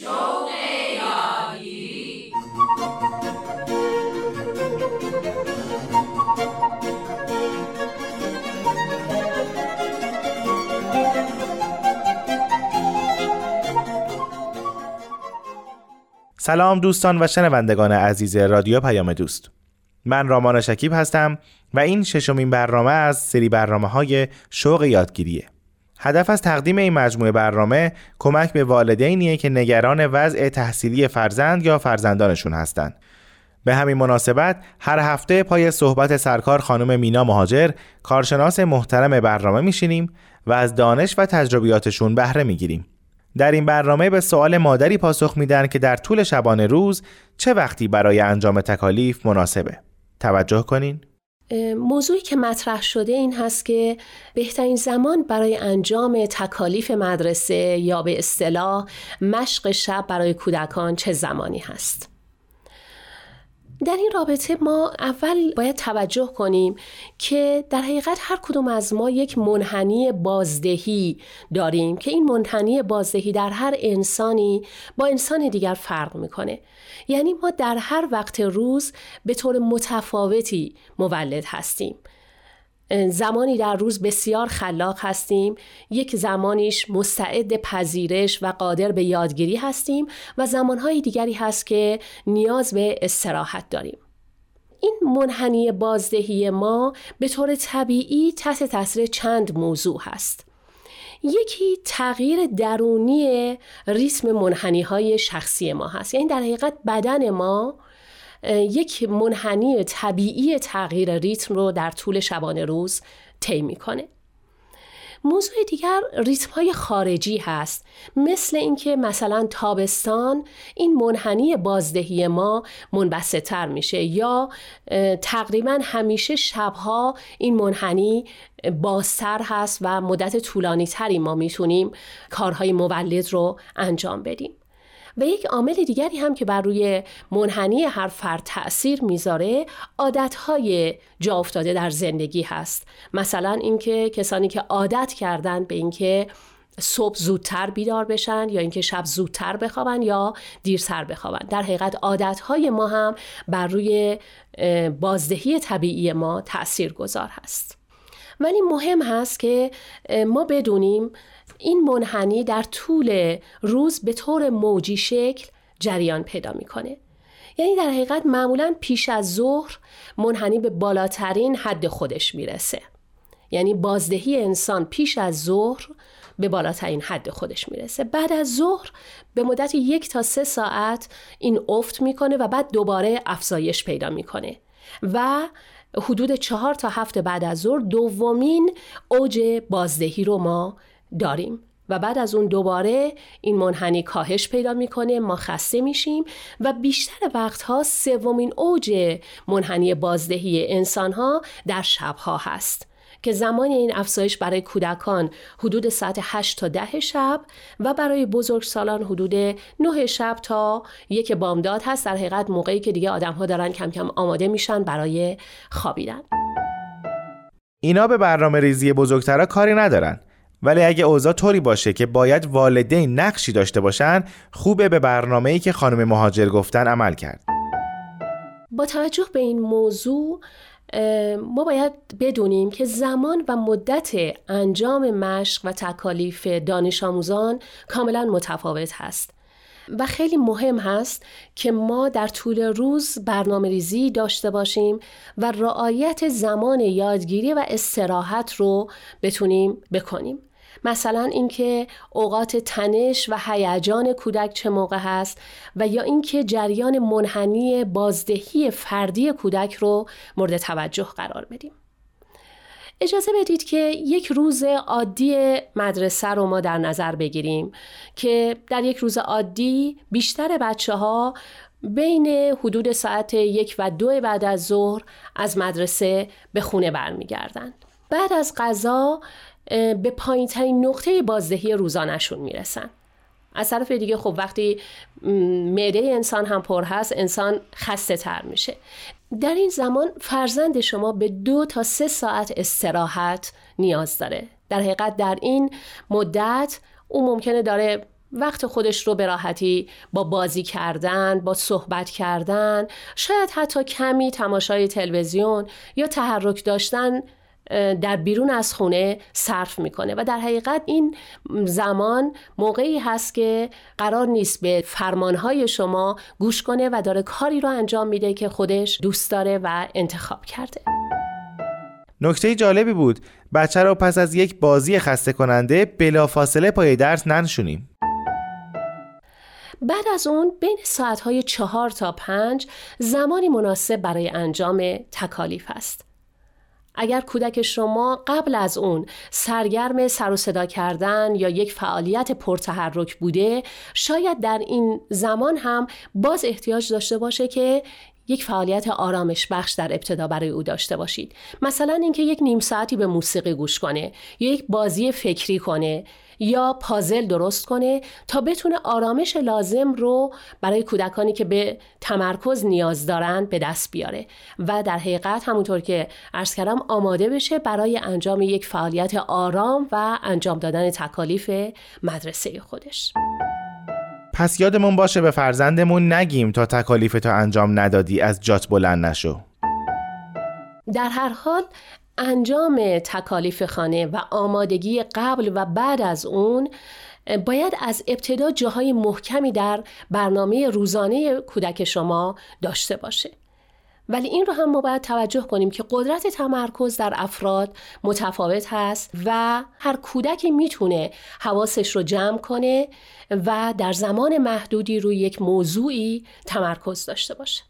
سلام دوستان و شنوندگان عزیز رادیو پیام دوست. من رامان شکیب هستم و این ششمین برنامه از سری برنامه های شوق یادگیریه. هدف از تقدیم این مجموعه برنامه کمک به والدینیه که نگران وضع تحصیلی فرزند یا فرزندانشون هستند. به همین مناسبت هر هفته پای صحبت سرکار خانم مینا مهاجر کارشناس محترم برنامه میشینیم و از دانش و تجربیاتشون بهره می‌گیریم. در این برنامه به سوال مادری پاسخ میدن که در طول شبانه روز چه وقتی برای انجام تکالیف مناسبه. توجه کنین. موضوعی که مطرح شده این هست که بهترین زمان برای انجام تکالیف مدرسه یا به اصطلاح مشق شب برای کودکان چه زمانی هست. در این رابطه ما اول باید توجه کنیم که در حقیقت هر کدوم از ما یک منحنی بازدهی داریم که این منحنی بازدهی در هر انسانی با انسان دیگر فرق می‌کنه. یعنی ما در هر وقت روز به طور متفاوتی مولد هستیم. زمانی در روز بسیار خلاق هستیم. یک زمانیش مستعد پذیرش و قادر به یادگیری هستیم و زمانهای دیگری هست که نیاز به استراحت داریم. این منحنی بازدهی ما به طور طبیعی تحت تاثیر چند موضوع هست. یکی تغییر درونی ریتم منحنی های شخصی ما هست. یعنی در حقیقت بدن ما یک منحنی طبیعی تغییر ریتم رو در طول شبانه روز طی می‌کنه. موضوع دیگر ریتم های خارجی هست. مثل اینکه مثلا تابستان این منحنی بازدهی ما منبسطتر میشه یا تقریبا همیشه شبها این منحنی بازتر هست و مدت طولانی تری ما می‌تونیم کارهای مولد رو انجام بدیم. و یک عامل دیگری هم که بر روی منحنی هر فرد تاثیر می‌ذاره عادتهای جا افتاده در زندگی هست. مثلا اینکه کسانی که عادت کردن به اینکه صبح زودتر بیدار بشن یا اینکه شب زودتر بخوابن یا دیرتر بخوابن. در حقیقت عادتهای ما هم بر روی بازدهی طبیعی ما تأثیر گذار هست. ولی مهم هست که ما بدونیم این منحنی در طول روز به طور موجی شکل جریان پیدا می‌کنه. یعنی در حقیقت معمولا پیش از ظهر منحنی به بالاترین حد خودش می‌رسه. یعنی بازدهی انسان پیش از ظهر به بالاترین حد خودش می‌رسه. بعد از ظهر به مدت یک تا سه ساعت این افت می‌کنه و بعد دوباره افزایش پیدا می‌کنه. و حدود چهار تا هفت بعد از ظهر دومین اوج بازدهی رو ما داریم. و بعد از اون دوباره این منحنی کاهش پیدا می‌کنه ما خسته میشیم و بیشتر وقتها سومین اوج منحنی بازدهی انسانها در شبها هست. که زمان این افزایش برای کودکان حدود ساعت 8 تا 10 شب و برای بزرگسالان حدود 9 شب تا یک بامداد هست. در حقیقت موقعی که دیگه آدم ها دارن کم کم آماده میشن برای خوابیدن. اینا به برنامه ریزی بزرگترها کاری ندارن. ولی اگه اوضاع طوری باشه که باید والدین نقشی داشته باشن خوبه به برنامه‌ای که خانم مهاجر گفتن عمل کرد. با توجه به این موضوع ما باید بدونیم که زمان و مدت انجام مشق و تکالیف دانش آموزان کاملا متفاوت هست. و خیلی مهم هست که ما در طول روز برنامه ریزی داشته باشیم و رعایت زمان یادگیری و استراحت رو بتونیم بکنیم. مثلا اینکه اوقات تنش و هیجان کودک چه موقع هست و یا اینکه جریان منحنی بازدهی فردی کودک رو مورد توجه قرار بدیم اجازه بدید که یک روز عادی مدرسه رو ما در نظر بگیریم که در یک روز عادی بیشتر بچه ها بین حدود ساعت یک و دو بعد از ظهر از مدرسه به خونه برمیگردند. بعد از غذا به پایین ترین نقطه بازدهی روزانشون می‌رسن. از طرف دیگه خب وقتی معده انسان هم پر هست انسان خسته تر میشه. در این زمان فرزند شما به دو تا سه ساعت استراحت نیاز داره. در حقیقت در این مدت او ممکنه داره وقت خودش رو به راحتی با بازی کردن، با صحبت کردن، شاید حتی کمی تماشای تلویزیون یا تحرک داشتن در بیرون از خونه صرف می‌کنه و در حقیقت این زمان موقعی هست که قرار نیست به فرمانهای شما گوش کنه و داره کاری رو انجام میده که خودش دوست داره و انتخاب کرده. نکته جالبی بود. بچه رو پس از یک بازی خسته کننده بلافاصله پای درس ننشونیم. بعد از اون بین ساعتهای چهار تا پنج زمانی مناسب برای انجام تکالیف است. اگر کودک شما قبل از اون سرگرم سر و صدا کردن یا یک فعالیت پرتحرک بوده شاید در این زمان هم باز احتیاج داشته باشه که یک فعالیت آرامش بخش در ابتدا برای او داشته باشید. مثلا اینکه یک نیم ساعتی به موسیقی گوش کنه یا یک بازی فکری کنه. یا پازل درست کنه تا بتونه آرامش لازم رو برای کودکانی که به تمرکز نیاز دارن به دست بیاره. و در حقیقت همونطور که عرض کردم آماده بشه برای انجام یک فعالیت آرام و انجام دادن تکالیف مدرسه خودش. پس یادمون باشه به فرزندمون نگیم تا تکالیف تو انجام ندادی از جات بلند نشو. در هر حال انجام تکالیف خانه و آمادگی قبل و بعد از اون باید از ابتدا جاهای محکمی در برنامه روزانه کودک شما داشته باشه. ولی این رو هم ما باید توجه کنیم که قدرت تمرکز در افراد متفاوت هست و هر کودکی می‌تونه حواسش رو جمع کنه و در زمان محدودی روی یک موضوعی تمرکز داشته باشه.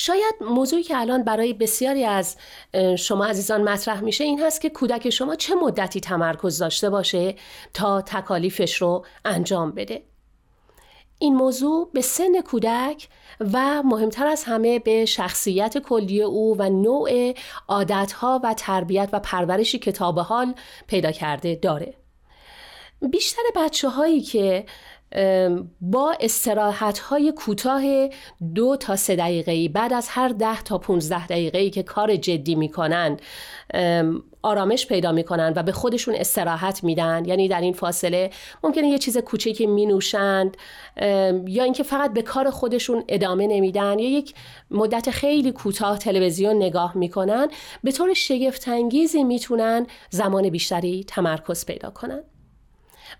شاید موضوعی که الان برای بسیاری از شما عزیزان مطرح میشه این هست که کودک شما چه مدتی تمرکز داشته باشه تا تکالیفش رو انجام بده. این موضوع به سن کودک و مهمتر از همه به شخصیت کلی او و نوع عادتها و تربیت و پرورشی که تا به حال پیدا کرده داره. بیشتر بچه هایی که با استراحت های کوتاه دو تا سه دقیقه بعد از هر ده تا 15 دقیقه که کار جدی می‌کنن آرامش پیدا می‌کنن و به خودشون استراحت میدن. یعنی در این فاصله ممکنه یه چیز کوچکی می نوشند یا اینکه فقط به کار خودشون ادامه نمیدن یا یک مدت خیلی کوتاه تلویزیون نگاه می‌کنن به طور شگفتانگیزی می‌تونن زمان بیشتری تمرکز پیدا کنن.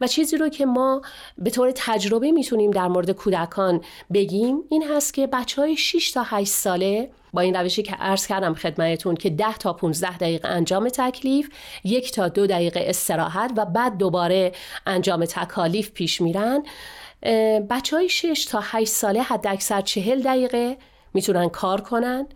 و چیزی رو که ما به طور تجربه می‌تونیم در مورد کودکان بگیم این هست که بچه های 6 تا 8 ساله با این روشی که عرض کردم خدمتتون که 10 تا 15 دقیقه انجام تکلیف یک تا دو دقیقه استراحت و بعد دوباره انجام تکالیف پیش میرن. بچه های 6 تا 8 ساله حد اکثر 40 دقیقه می‌تونن کار کنن.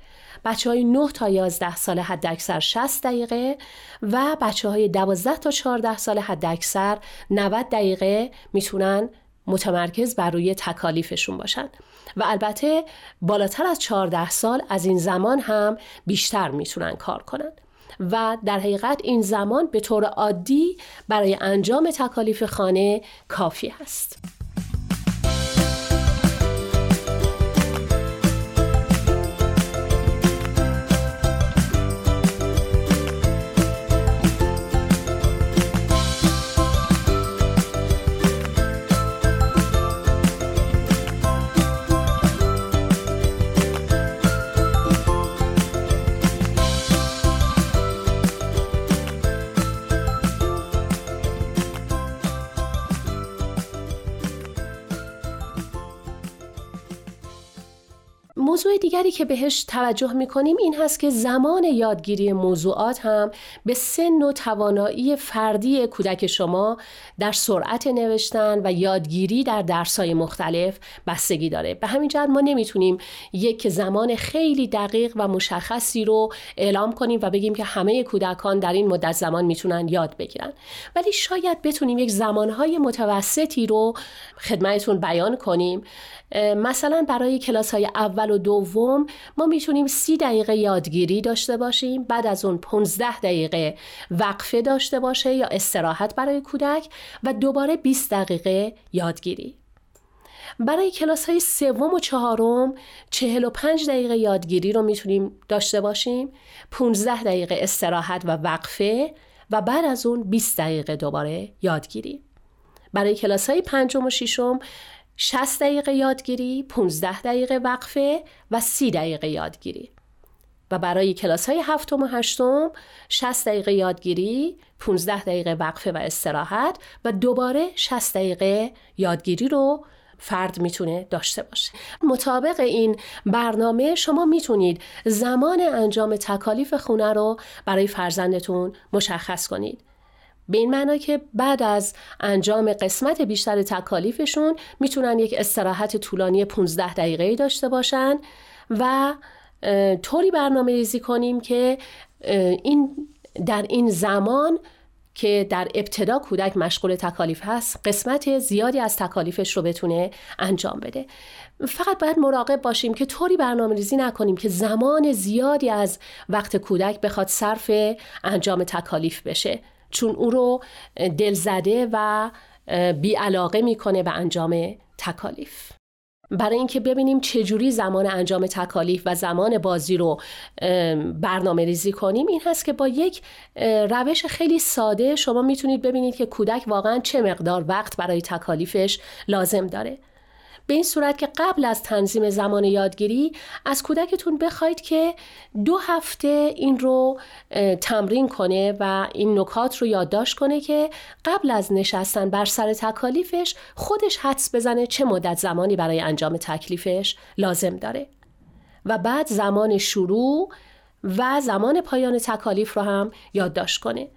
بچه های 9 تا 11 ساله حد اکثر 60 دقیقه و بچه های 12 تا 14 ساله حد اکثر 90 دقیقه می‌تونن متمرکز بر روی تکالیفشون باشن و البته بالاتر از 14 سال از این زمان هم بیشتر می‌تونن کار کنن و در حقیقت این زمان به طور عادی برای انجام تکالیف خانه کافی است. دیگری که بهش توجه می‌کنیم این هست که زمان یادگیری موضوعات هم به سن و توانایی فردی کودک شما در سرعت نوشتن و یادگیری در درسای مختلف بستگی داره. به همین جهت ما نمی‌تونیم یک زمان خیلی دقیق و مشخصی رو اعلام کنیم و بگیم که همه کودکان در این مدت زمان می‌تونن یاد بگیرن. ولی شاید بتونیم یک زمانهای متوسطی رو خدمتتون بیان کنیم. مثلا برای کلاس های اول و دوم ما می‌تونیم سی دقیقه یادگیری داشته باشیم بعد از اون 15 دقیقه وقفه داشته باشه یا استراحت برای کودک و دوباره 20 دقیقه یادگیری. برای کلاس های سوم و چهارم 45 دقیقه یادگیری رو می‌تونیم داشته باشیم 15 دقیقه استراحت و وقفه و بعد از اون 20 دقیقه دوباره یادگیری. برای کلاس های پنجم و ششم 60 دقیقه یادگیری، 15 دقیقه وقفه و 30 دقیقه یادگیری. و برای کلاس های هفتم و هشتم 60 دقیقه یادگیری، 15 دقیقه وقفه و استراحت و دوباره 60 دقیقه یادگیری رو فرد می‌تونه داشته باشه مطابق این برنامه شما می‌تونید زمان انجام تکالیف خونه رو برای فرزندتون مشخص کنید به این معنا که بعد از انجام قسمت بیشتر تکالیفشون می‌تونن یک استراحت طولانی 15 دقیقه داشته باشن و طوری برنامه ریزی کنیم که این در این زمان که در ابتدا کودک مشغول تکالیف هست قسمت زیادی از تکالیفش رو بتونه انجام بده. فقط باید مراقب باشیم که طوری برنامه ریزی نکنیم که زمان زیادی از وقت کودک بخواد صرف انجام تکالیف بشه. چون او رو دلزده و بیعلاقه می‌کنه به انجام تکالیف. برای اینکه ببینیم چجوری زمان انجام تکالیف و زمان بازی رو برنامه ریزی کنیم این هست که با یک روش خیلی ساده شما می‌تونید ببینید که کودک واقعا چه مقدار وقت برای تکالیفش لازم داره. به این صورت که قبل از تنظیم زمان یادگیری از کودکتون بخواید که دو هفته این رو تمرین کنه و این نکات رو یادداشت کنه که قبل از نشستن بر سر تکالیفش خودش حدس بزنه چه مدت زمانی برای انجام تکلیفش لازم داره. و بعد زمان شروع و زمان پایان تکالیف رو هم یادداشت کنه.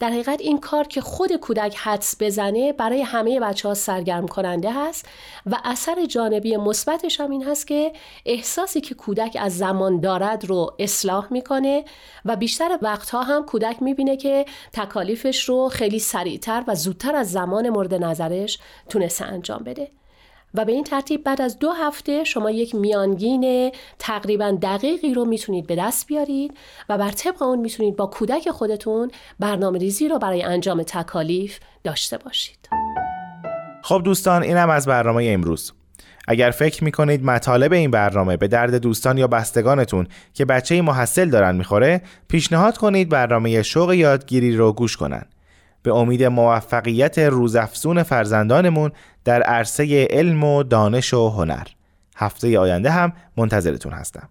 در حقیقت این کار که خود کودک حدس بزنه برای همه بچه ها سرگرم کننده هست و اثر جانبی مثبتش هم این هست که احساسی که کودک از زمان دارد رو اصلاح می‌کنه و بیشتر وقتها هم کودک می‌بینه که تکالیفش رو خیلی سریعتر و زودتر از زمان مورد نظرش تونسته انجام بده. و به این ترتیب بعد از دو هفته شما یک میانگین تقریبا دقیقی رو می‌تونید به دست بیارید و بر طبق اون می‌تونید با کودک خودتون برنامه ریزی رو برای انجام تکالیف داشته باشید. خب دوستان اینم از برنامه امروز. اگر فکر می‌کنید مطالب این برنامه به درد دوستان یا بستگانتون که بچه محصل دارن می‌خوره پیشنهاد کنید برنامه شوق یادگیری رو گوش کنن. به امید موفقیت روزافزون فرزندانمون در عرصه علم و دانش و هنر. هفته آینده هم منتظرتون هستم.